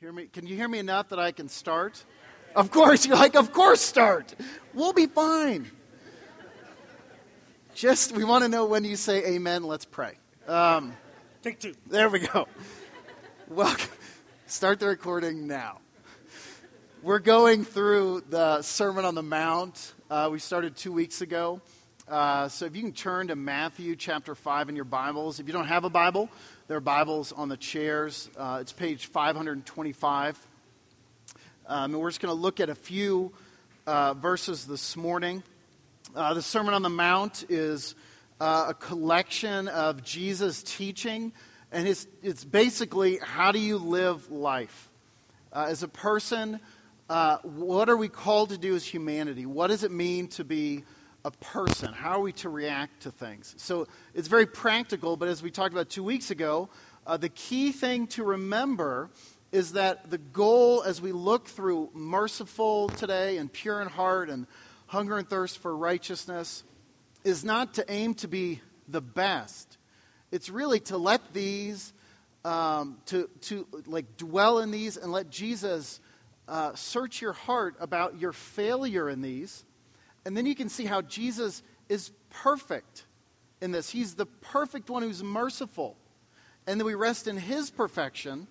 Hear me? Can you hear me enough that I can start? Of course, you're like, of course, start. We'll be fine. Just, we want to know when you say amen. Let's pray. Um, Take two. there we go. Welcome. Start the recording now. We're going through the Sermon on the Mount. Uh, we started two weeks ago. Uh, so if you can turn to Matthew chapter 5 in your Bibles. If you don't have a Bible, there are Bibles on the chairs. Uh, it's page 525. Um, and we're just going to look at a few uh, verses this morning. Uh, the Sermon on the Mount is uh, a collection of Jesus' teaching, and it's, it's basically how do you live life? Uh, as a person, what are we called to do as humanity? What does it mean to be a person? How are we to react to things? So it's very practical, but as we talked about two weeks ago, uh, the key thing to remember is that the goal as we look through merciful today and pure in heart and hunger and thirst for righteousness is not to aim to be the best. It's really to let these, um, to, to like dwell in these and let Jesus uh, search your heart about your failure in these. And then you can see how Jesus is perfect in this. He's the perfect one who's merciful. And then we rest in his perfection.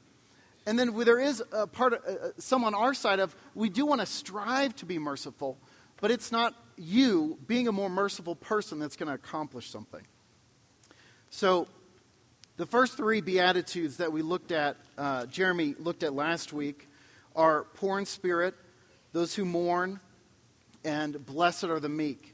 And then there is a part of, uh, some on our side of we do want to strive to be merciful, but it's not you being a more merciful person that's going to accomplish something. So, the first three Beatitudes that we looked at, uh, Jeremy looked at last week, are poor in spirit, those who mourn, and blessed are the meek.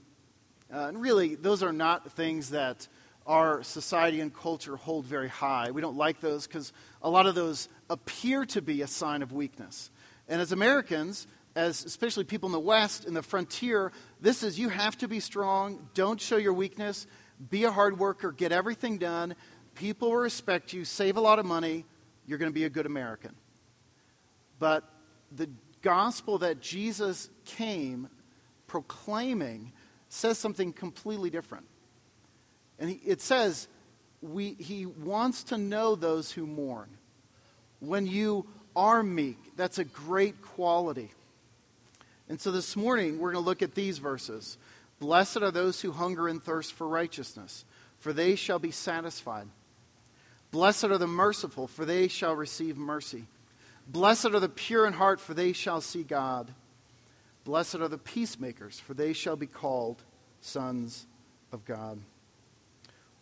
Uh, and really, those are not things that our society and culture hold very high. We don't like those because a lot of those appear to be a sign of weakness. And as Americans, as especially people in the West, in the frontier, this is you have to be strong, don't show your weakness, be a hard worker, get everything done. People will respect you, save a lot of money, you're going to be a good American. But the gospel that Jesus came proclaiming says something completely different. And he, it says, we, He wants to know those who mourn. When you are meek, that's a great quality. And so this morning, we're going to look at these verses. Blessed are those who hunger and thirst for righteousness, for they shall be satisfied. Blessed are the merciful, for they shall receive mercy. Blessed are the pure in heart, for they shall see God. Blessed are the peacemakers, for they shall be called sons of God.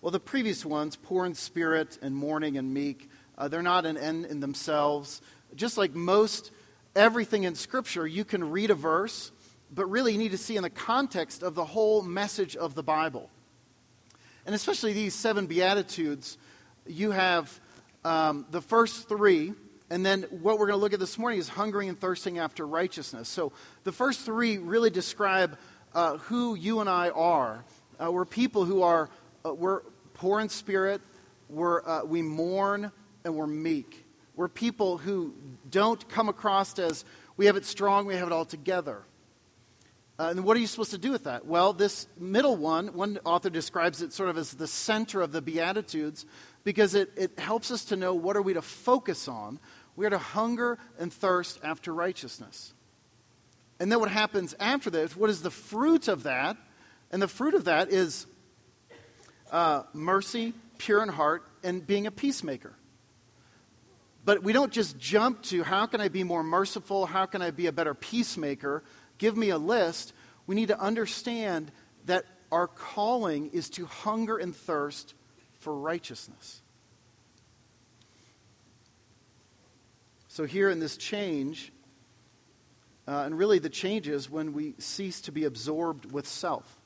Well, the previous ones, poor in spirit and mourning and meek, uh, they're not an end in themselves. Just like most everything in Scripture, you can read a verse, but really you need to see in the context of the whole message of the Bible. And especially these seven Beatitudes, you have um, the first three and then what we're going to look at this morning is hungering and thirsting after righteousness. So the first three really describe uh, who you and I are. Uh, we're people who are, uh, we're poor in spirit, we're, uh, we mourn, and we're meek. We're people who don't come across as we have it strong, we have it all together. Uh, and what are you supposed to do with that? Well, this middle one, one author describes it sort of as the center of the Beatitudes because it, it helps us to know what are we to focus on we are to hunger and thirst after righteousness. And then what happens after that? What is the fruit of that? And the fruit of that is uh, mercy, pure in heart, and being a peacemaker. But we don't just jump to how can I be more merciful? How can I be a better peacemaker? Give me a list. We need to understand that our calling is to hunger and thirst for righteousness. So, here in this change, uh, and really the change is when we cease to be absorbed with self.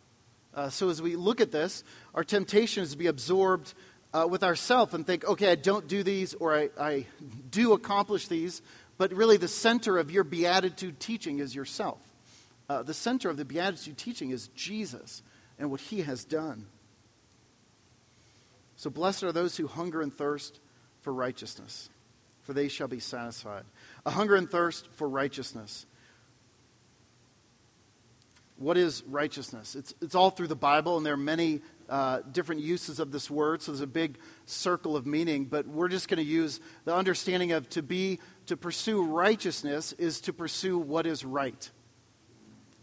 Uh, so, as we look at this, our temptation is to be absorbed uh, with ourself and think, okay, I don't do these or I, I do accomplish these, but really the center of your beatitude teaching is yourself. Uh, the center of the beatitude teaching is Jesus and what he has done. So, blessed are those who hunger and thirst for righteousness for they shall be satisfied. A hunger and thirst for righteousness. What is righteousness? It's, it's all through the Bible, and there are many uh, different uses of this word, so there's a big circle of meaning, but we're just going to use the understanding of to be, to pursue righteousness is to pursue what is right.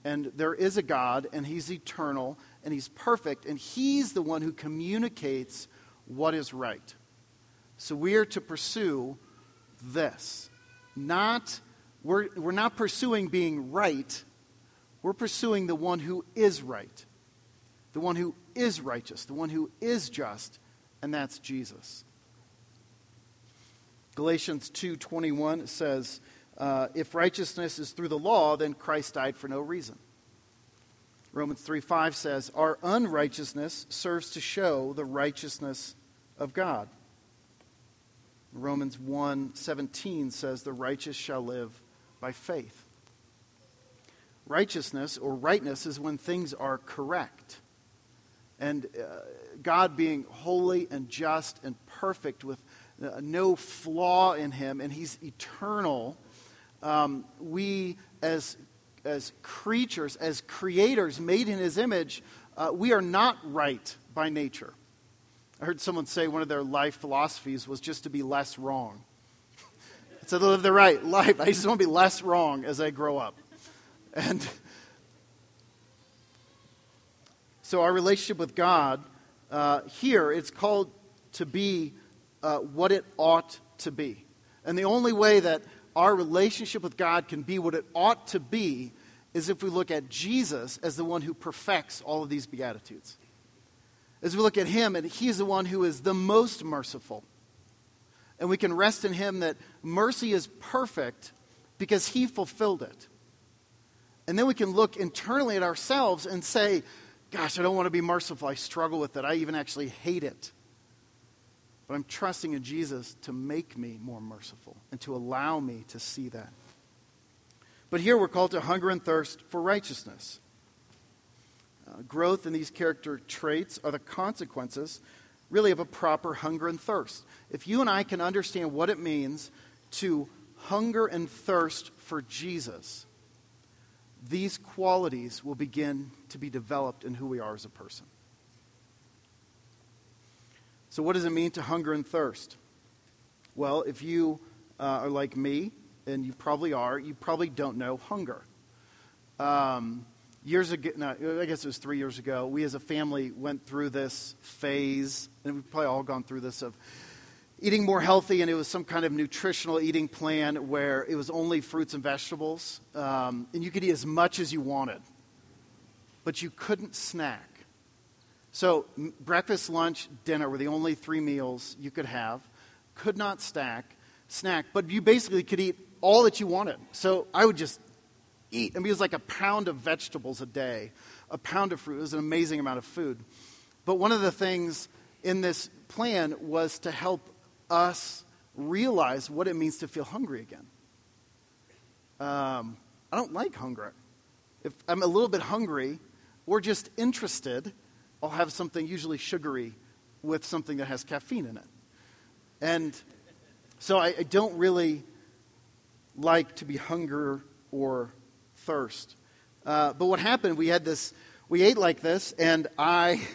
And there is a God, and He's eternal, and He's perfect, and He's the one who communicates what is right. So we are to pursue this. Not, we're, we're not pursuing being right, we're pursuing the one who is right, the one who is righteous, the one who is just, and that's Jesus. Galatians 2:21 says, uh, "If righteousness is through the law, then Christ died for no reason." Romans 3:5 says, "Our unrighteousness serves to show the righteousness of God." Romans 1:17 says, "The righteous shall live by faith." Righteousness or rightness is when things are correct. And uh, God being holy and just and perfect with uh, no flaw in him, and he's eternal, um, we as, as creatures, as creators made in his image, uh, we are not right by nature. I heard someone say one of their life philosophies was just to be less wrong. so to live the right life, I just want to be less wrong as I grow up. And so our relationship with God, uh, here, it's called to be uh, what it ought to be. And the only way that our relationship with God can be what it ought to be is if we look at Jesus as the one who perfects all of these Beatitudes as we look at him, and he's the one who is the most merciful. And we can rest in him that mercy is perfect because he fulfilled it. And then we can look internally at ourselves and say, Gosh, I don't want to be merciful. I struggle with it. I even actually hate it. But I'm trusting in Jesus to make me more merciful and to allow me to see that. But here we're called to hunger and thirst for righteousness. Uh, growth in these character traits are the consequences, really, of a proper hunger and thirst. If you and I can understand what it means to hunger and thirst for Jesus, these qualities will begin to be developed in who we are as a person. So, what does it mean to hunger and thirst? Well, if you uh, are like me, and you probably are, you probably don't know hunger. Um, years ago, no, I guess it was three years ago, we as a family went through this phase, and we've probably all gone through this of eating more healthy, and it was some kind of nutritional eating plan where it was only fruits and vegetables, um, and you could eat as much as you wanted, but you couldn't snack. So, breakfast, lunch, dinner were the only three meals you could have. Could not stack, snack, but you basically could eat all that you wanted. So, I would just eat. I mean, it was like a pound of vegetables a day, a pound of fruit. It was an amazing amount of food. But one of the things in this plan was to help us realize what it means to feel hungry again. Um, I don't like hunger. If I'm a little bit hungry or just interested, I'll have something usually sugary with something that has caffeine in it. And so I, I don't really like to be hungry or thirst. Uh, but what happened, we had this, we ate like this, and I,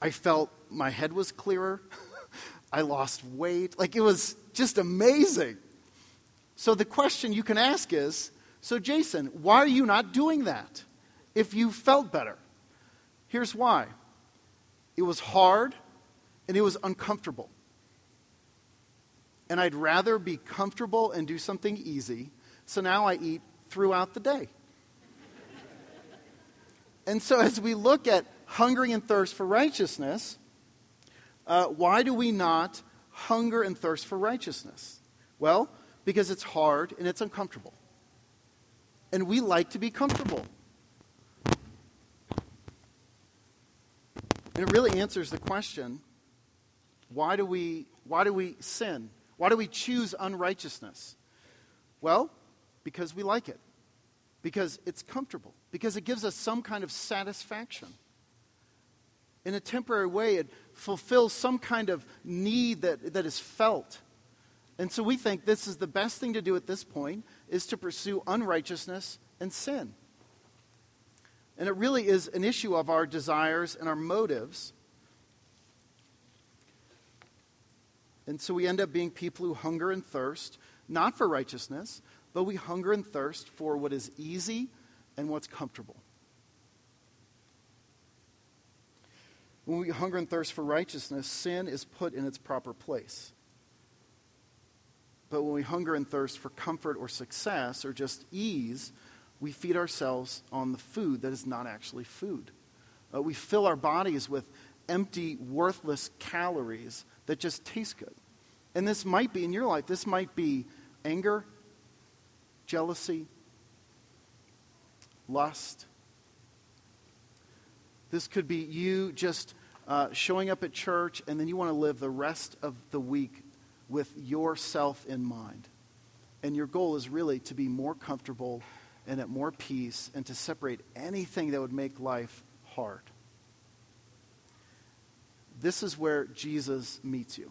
I felt my head was clearer. I lost weight. Like it was just amazing. So the question you can ask is so, Jason, why are you not doing that if you felt better? Here's why it was hard and it was uncomfortable. And I'd rather be comfortable and do something easy, so now I eat throughout the day. And so, as we look at hungering and thirst for righteousness, uh, why do we not hunger and thirst for righteousness? Well, because it's hard and it's uncomfortable. And we like to be comfortable. And it really answers the question why do we, why do we sin? Why do we choose unrighteousness? Well, because we like it because it's comfortable, because it gives us some kind of satisfaction. In a temporary way, it fulfills some kind of need that, that is felt. And so we think this is the best thing to do at this point is to pursue unrighteousness and sin. And it really is an issue of our desires and our motives. And so we end up being people who hunger and thirst, not for righteousness, but we hunger and thirst for what is easy and what's comfortable. When we hunger and thirst for righteousness, sin is put in its proper place. But when we hunger and thirst for comfort or success or just ease, we feed ourselves on the food that is not actually food. Uh, we fill our bodies with empty, worthless calories that just taste good. And this might be in your life, this might be anger, jealousy, lust. This could be you just uh, showing up at church and then you want to live the rest of the week with yourself in mind. And your goal is really to be more comfortable and at more peace and to separate anything that would make life hard. This is where Jesus meets you.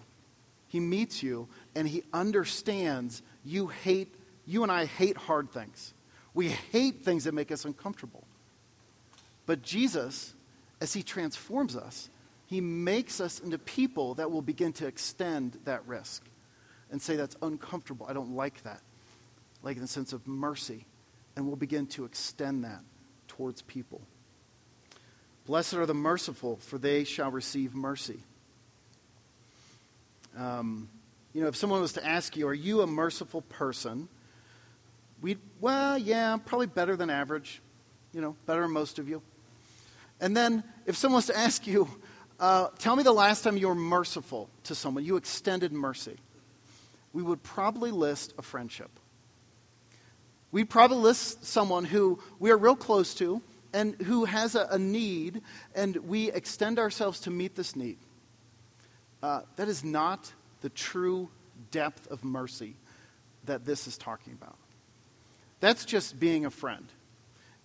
He meets you and he understands you hate, you and I hate hard things. We hate things that make us uncomfortable. But Jesus, as he transforms us, he makes us into people that will begin to extend that risk and say, That's uncomfortable. I don't like that. Like in the sense of mercy. And we'll begin to extend that towards people. Blessed are the merciful, for they shall receive mercy. Um, you know, if someone was to ask you, Are you a merciful person? We'd, well, yeah, probably better than average. You know, better than most of you. And then if someone was to ask you, uh, Tell me the last time you were merciful to someone, you extended mercy, we would probably list a friendship. We'd probably list someone who we are real close to and who has a, a need, and we extend ourselves to meet this need. Uh, that is not the true depth of mercy that this is talking about. That's just being a friend.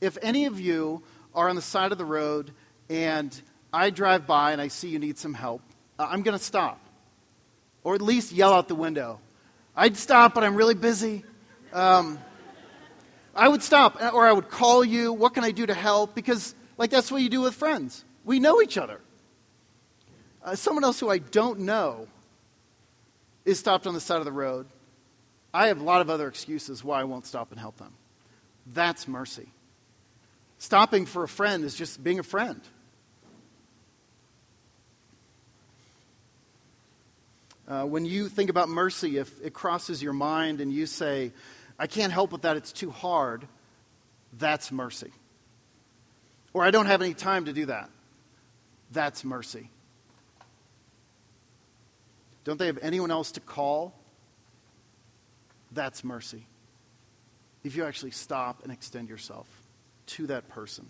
If any of you are on the side of the road and I drive by and I see you need some help, uh, I'm going to stop. Or at least yell out the window. I'd stop, but I'm really busy. Um, I would stop, uh, or I would call you. What can I do to help? Because, like, that's what you do with friends. We know each other. Uh, someone else who I don't know is stopped on the side of the road. I have a lot of other excuses why I won't stop and help them. That's mercy. Stopping for a friend is just being a friend. Uh, when you think about mercy, if it crosses your mind and you say, I can't help with that, it's too hard, that's mercy. Or I don't have any time to do that, that's mercy. Don't they have anyone else to call? That's mercy. If you actually stop and extend yourself to that person.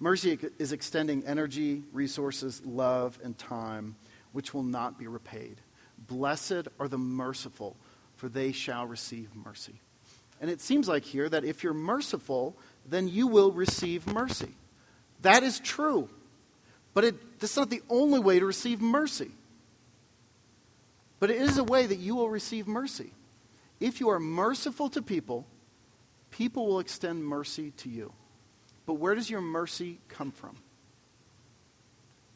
Mercy is extending energy, resources, love, and time, which will not be repaid. Blessed are the merciful, for they shall receive mercy. And it seems like here that if you're merciful, then you will receive mercy. That is true. But it, that's not the only way to receive mercy. But it is a way that you will receive mercy. If you are merciful to people, people will extend mercy to you. But where does your mercy come from?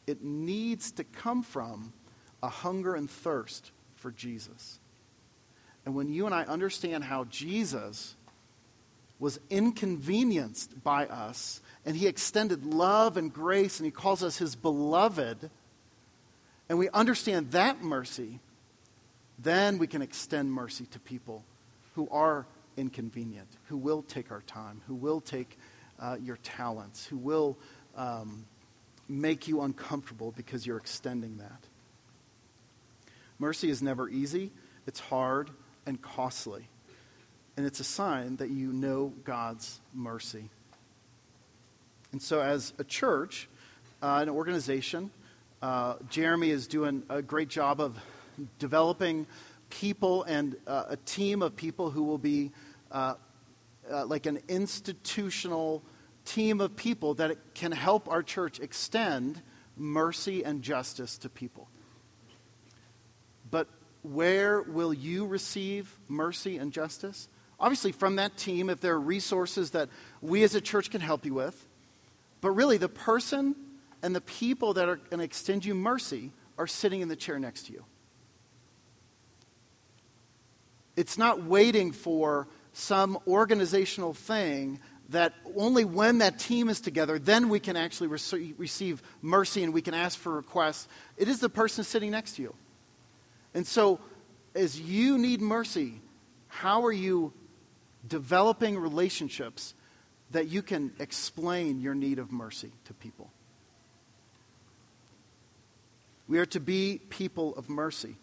It needs to come from a hunger and thirst for Jesus. And when you and I understand how Jesus was inconvenienced by us, and he extended love and grace, and he calls us his beloved, and we understand that mercy, then we can extend mercy to people who are inconvenient, who will take our time, who will take uh, your talents, who will um, make you uncomfortable because you're extending that. Mercy is never easy, it's hard and costly. And it's a sign that you know God's mercy. And so, as a church, uh, an organization, uh, Jeremy is doing a great job of developing people and uh, a team of people who will be uh, uh, like an institutional team of people that can help our church extend mercy and justice to people. But where will you receive mercy and justice? Obviously, from that team, if there are resources that we as a church can help you with. But really, the person and the people that are going to extend you mercy are sitting in the chair next to you. It's not waiting for some organizational thing that only when that team is together, then we can actually rec- receive mercy and we can ask for requests. It is the person sitting next to you. And so, as you need mercy, how are you developing relationships that you can explain your need of mercy to people? We are to be people of mercy.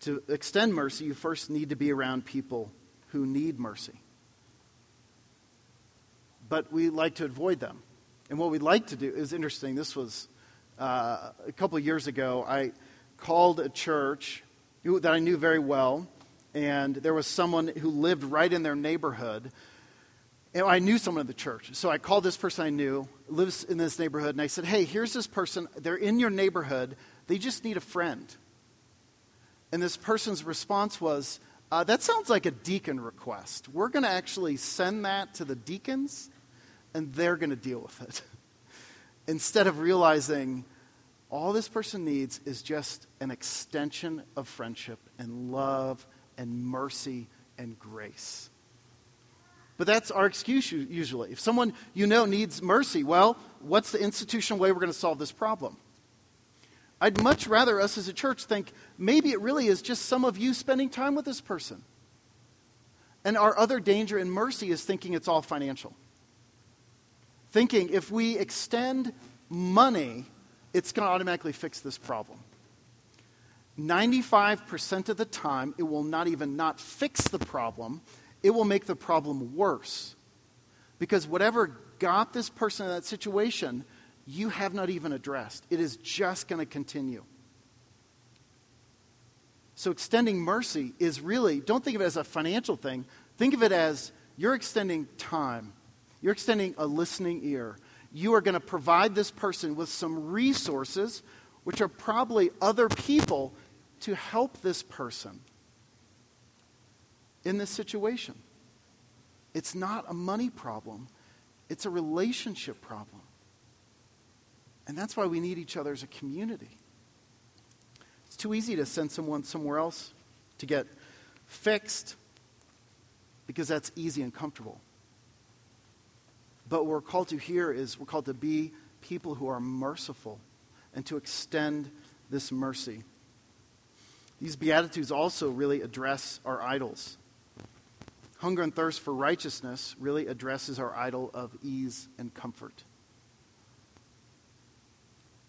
To extend mercy, you first need to be around people who need mercy. But we like to avoid them. And what we like to do is interesting. This was uh, a couple years ago. I called a church that I knew very well, and there was someone who lived right in their neighborhood. And I knew someone in the church. So I called this person I knew, lives in this neighborhood, and I said, Hey, here's this person. They're in your neighborhood. They just need a friend. And this person's response was, uh, That sounds like a deacon request. We're going to actually send that to the deacons, and they're going to deal with it. Instead of realizing all this person needs is just an extension of friendship and love and mercy and grace. But that's our excuse usually. If someone you know needs mercy, well, what's the institutional way we're going to solve this problem? I'd much rather us as a church think maybe it really is just some of you spending time with this person. And our other danger in mercy is thinking it's all financial. Thinking if we extend money, it's going to automatically fix this problem. 95% of the time, it will not even not fix the problem, it will make the problem worse. Because whatever got this person in that situation, you have not even addressed. It is just going to continue. So, extending mercy is really, don't think of it as a financial thing. Think of it as you're extending time, you're extending a listening ear. You are going to provide this person with some resources, which are probably other people, to help this person in this situation. It's not a money problem, it's a relationship problem. And that's why we need each other as a community. It's too easy to send someone somewhere else to get fixed because that's easy and comfortable. But what we're called to here is we're called to be people who are merciful and to extend this mercy. These Beatitudes also really address our idols. Hunger and thirst for righteousness really addresses our idol of ease and comfort.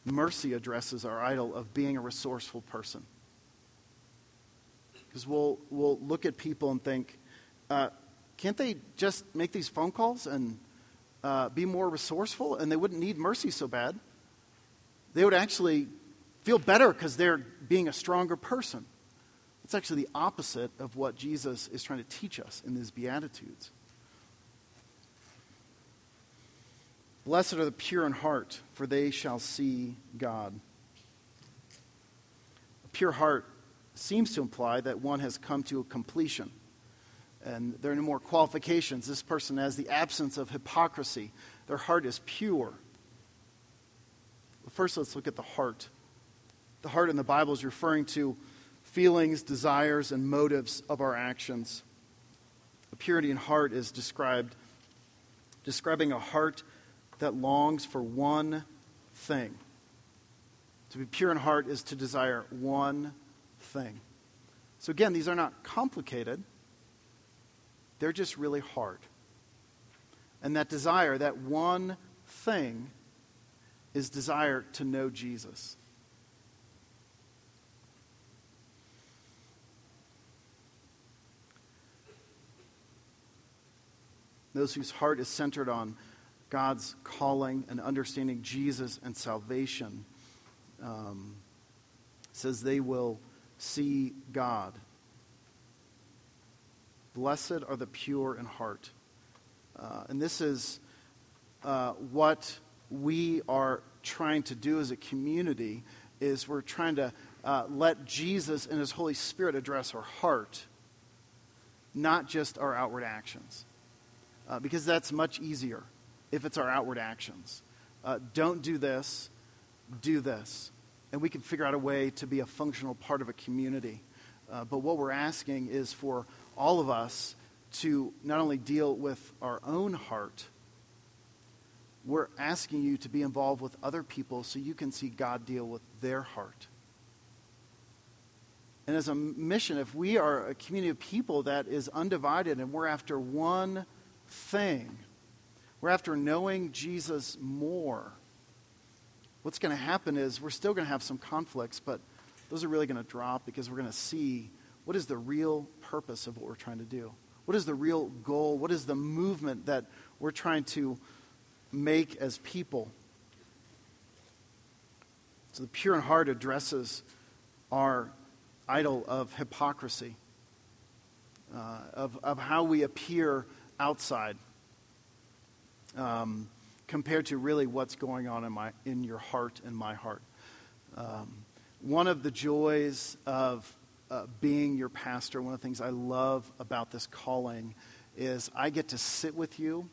Mercy addresses our idol of being a resourceful person. Because we'll, we'll look at people and think, uh, can't they just make these phone calls and uh, be more resourceful and they wouldn't need mercy so bad? They would actually feel better because they're being a stronger person. It's actually the opposite of what Jesus is trying to teach us in these Beatitudes. Blessed are the pure in heart, for they shall see God. A pure heart seems to imply that one has come to a completion. And there are no more qualifications. This person has the absence of hypocrisy. Their heart is pure. But first, let's look at the heart. The heart in the Bible is referring to feelings, desires, and motives of our actions. A purity in heart is described describing a heart that longs for one thing. To be pure in heart is to desire one thing. So, again, these are not complicated, they're just really hard. And that desire, that one thing, is desire to know Jesus. Those whose heart is centered on God's calling and understanding Jesus and salvation um, says they will see God. Blessed are the pure in heart. Uh, and this is uh, what we are trying to do as a community is we're trying to uh, let Jesus and his Holy Spirit address our heart, not just our outward actions. Uh, because that's much easier if it's our outward actions. Uh, don't do this, do this. And we can figure out a way to be a functional part of a community. Uh, but what we're asking is for all of us to not only deal with our own heart, we're asking you to be involved with other people so you can see God deal with their heart. And as a mission, if we are a community of people that is undivided and we're after one thing, we're after knowing Jesus more, what's going to happen is we're still going to have some conflicts, but those are really going to drop because we're going to see what is the real purpose of what we're trying to do. What is the real goal? What is the movement that we're trying to make as people? So the pure in heart addresses our idol of hypocrisy, uh, of, of how we appear outside um, compared to really what's going on in, my, in your heart and my heart. Um, one of the joys of uh, being your pastor, one of the things I love about this calling is I get to sit with you,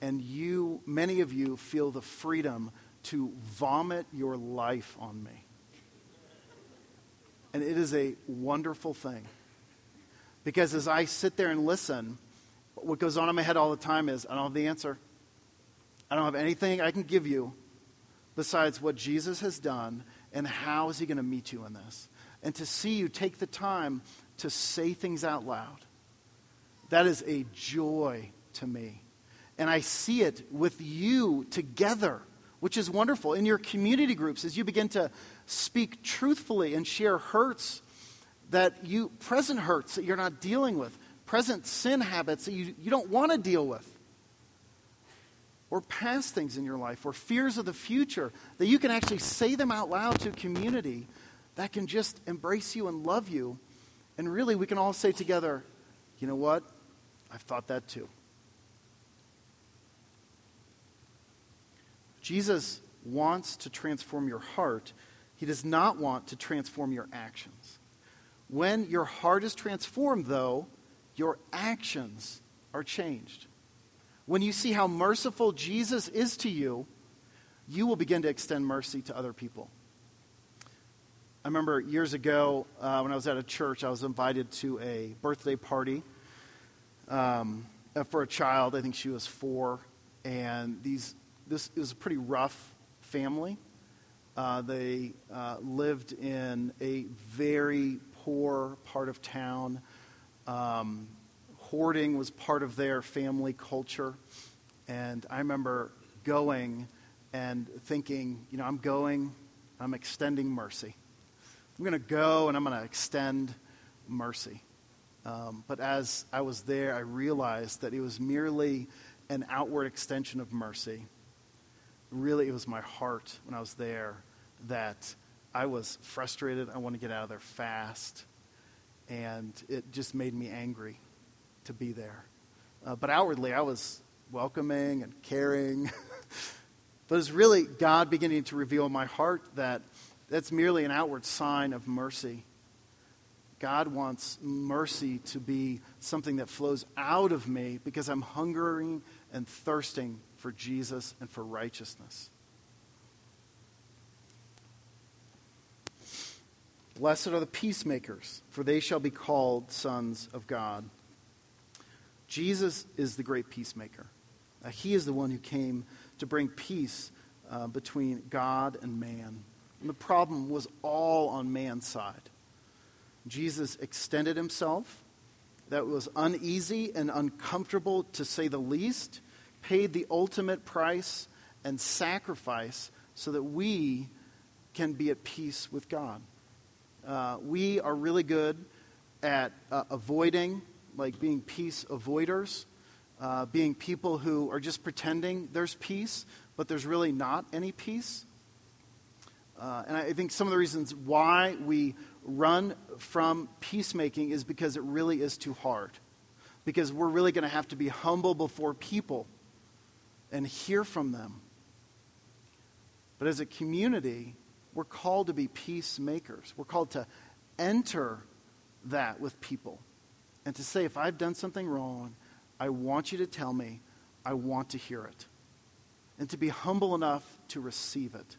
and you, many of you, feel the freedom to vomit your life on me. And it is a wonderful thing. Because as I sit there and listen, what goes on in my head all the time is I don't have the answer. I don't have anything I can give you besides what Jesus has done and how is he going to meet you in this. And to see you take the time to say things out loud, that is a joy to me. And I see it with you together, which is wonderful. In your community groups, as you begin to speak truthfully and share hurts that you, present hurts that you're not dealing with, present sin habits that you, you don't want to deal with, or past things in your life, or fears of the future, that you can actually say them out loud to a community that can just embrace you and love you. And really, we can all say together, you know what? I've thought that too. Jesus wants to transform your heart he does not want to transform your actions. When your heart is transformed, though, your actions are changed. When you see how merciful Jesus is to you, you will begin to extend mercy to other people. I remember years ago uh, when I was at a church, I was invited to a birthday party um, for a child. I think she was four, and these this was a pretty rough family. Uh, they uh, lived in a very poor part of town. Um, hoarding was part of their family culture. And I remember going and thinking, you know, I'm going, I'm extending mercy. I'm going to go and I'm going to extend mercy. Um, but as I was there, I realized that it was merely an outward extension of mercy. Really, it was my heart when I was there that I was frustrated. I want to get out of there fast. And it just made me angry to be there. Uh, but outwardly, I was welcoming and caring. but it's really God beginning to reveal in my heart that that's merely an outward sign of mercy. God wants mercy to be something that flows out of me because I'm hungering and thirsting for Jesus and for righteousness. Blessed are the peacemakers, for they shall be called sons of God. Jesus is the great peacemaker. Uh, he is the one who came to bring peace uh, between God and man. And the problem was all on man's side. Jesus extended himself. That was uneasy and uncomfortable, to say the least, paid the ultimate price and sacrifice so that we can be at peace with God. Uh, we are really good at uh, avoiding, like being peace avoiders, uh, being people who are just pretending there's peace, but there's really not any peace. Uh, and I think some of the reasons why we run from peacemaking is because it really is too hard. Because we're really going to have to be humble before people and hear from them. But as a community, we're called to be peacemakers. We're called to enter that with people and to say, if I've done something wrong, I want you to tell me. I want to hear it. And to be humble enough to receive it.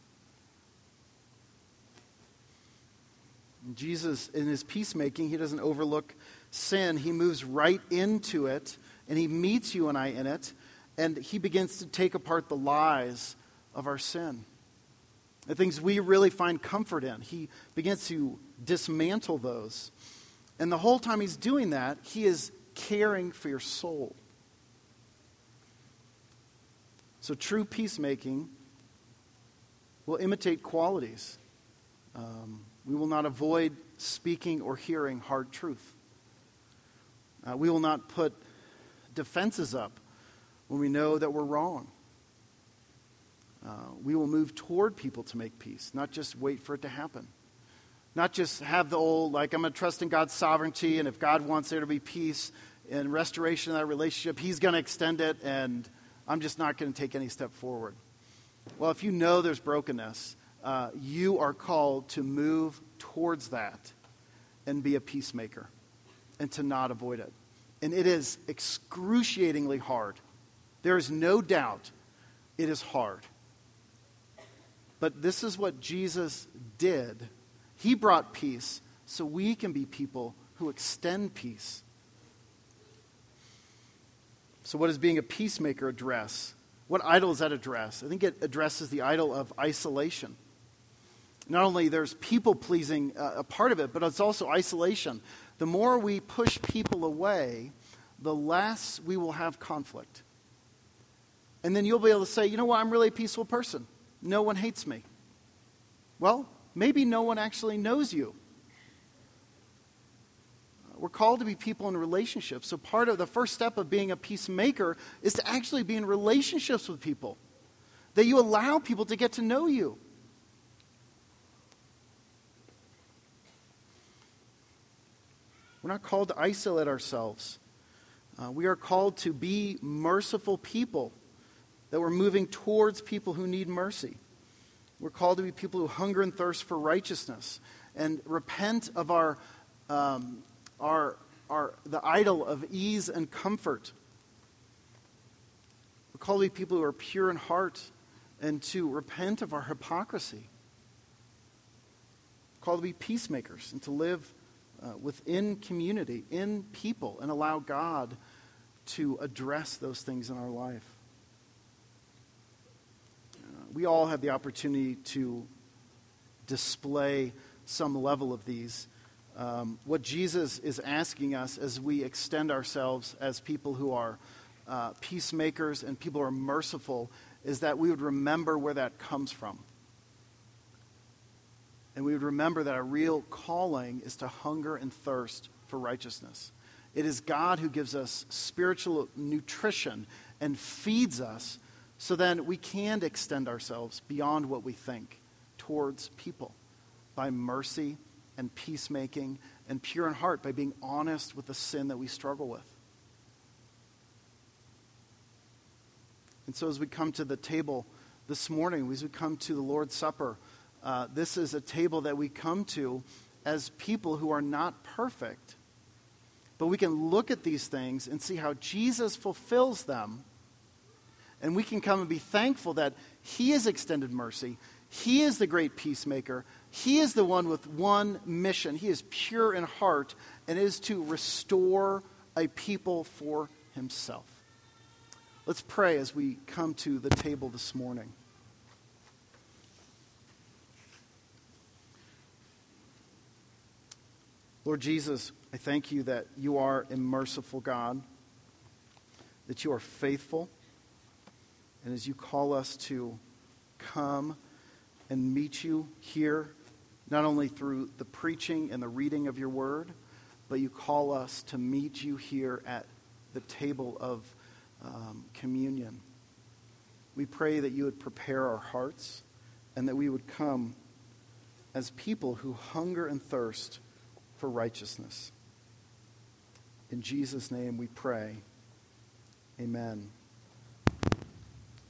Jesus, in his peacemaking, he doesn't overlook sin. He moves right into it, and he meets you and I in it, and he begins to take apart the lies of our sin. The things we really find comfort in. He begins to dismantle those. And the whole time he's doing that, he is caring for your soul. So, true peacemaking will imitate qualities. Um, we will not avoid speaking or hearing hard truth. Uh, we will not put defenses up when we know that we're wrong. Uh, we will move toward people to make peace, not just wait for it to happen. Not just have the old, like, I'm going to trust in God's sovereignty, and if God wants there to be peace and restoration of that relationship, He's going to extend it, and I'm just not going to take any step forward. Well, if you know there's brokenness, uh, you are called to move towards that and be a peacemaker and to not avoid it. And it is excruciatingly hard. There is no doubt it is hard. But this is what Jesus did. He brought peace so we can be people who extend peace. So, what does being a peacemaker address? What idol does that address? I think it addresses the idol of isolation. Not only there's people pleasing uh, a part of it, but it's also isolation. The more we push people away, the less we will have conflict. And then you'll be able to say, you know what, I'm really a peaceful person. No one hates me. Well, maybe no one actually knows you. We're called to be people in relationships. So, part of the first step of being a peacemaker is to actually be in relationships with people, that you allow people to get to know you. We're not called to isolate ourselves. Uh, we are called to be merciful people, that we're moving towards people who need mercy. We're called to be people who hunger and thirst for righteousness and repent of our, um, our, our, the idol of ease and comfort. We're called to be people who are pure in heart and to repent of our hypocrisy. We're called to be peacemakers and to live uh, within community, in people, and allow God to address those things in our life we all have the opportunity to display some level of these. Um, what Jesus is asking us as we extend ourselves as people who are uh, peacemakers and people who are merciful is that we would remember where that comes from. And we would remember that our real calling is to hunger and thirst for righteousness. It is God who gives us spiritual nutrition and feeds us so then we can extend ourselves beyond what we think towards people by mercy and peacemaking and pure in heart by being honest with the sin that we struggle with. And so as we come to the table this morning, as we come to the Lord's Supper, uh, this is a table that we come to as people who are not perfect. But we can look at these things and see how Jesus fulfills them and we can come and be thankful that He has extended mercy. He is the great peacemaker. He is the one with one mission. He is pure in heart and is to restore a people for Himself. Let's pray as we come to the table this morning. Lord Jesus, I thank you that you are a merciful God, that you are faithful and as you call us to come and meet you here, not only through the preaching and the reading of your word, but you call us to meet you here at the table of um, communion. We pray that you would prepare our hearts and that we would come as people who hunger and thirst for righteousness. In Jesus' name we pray. Amen.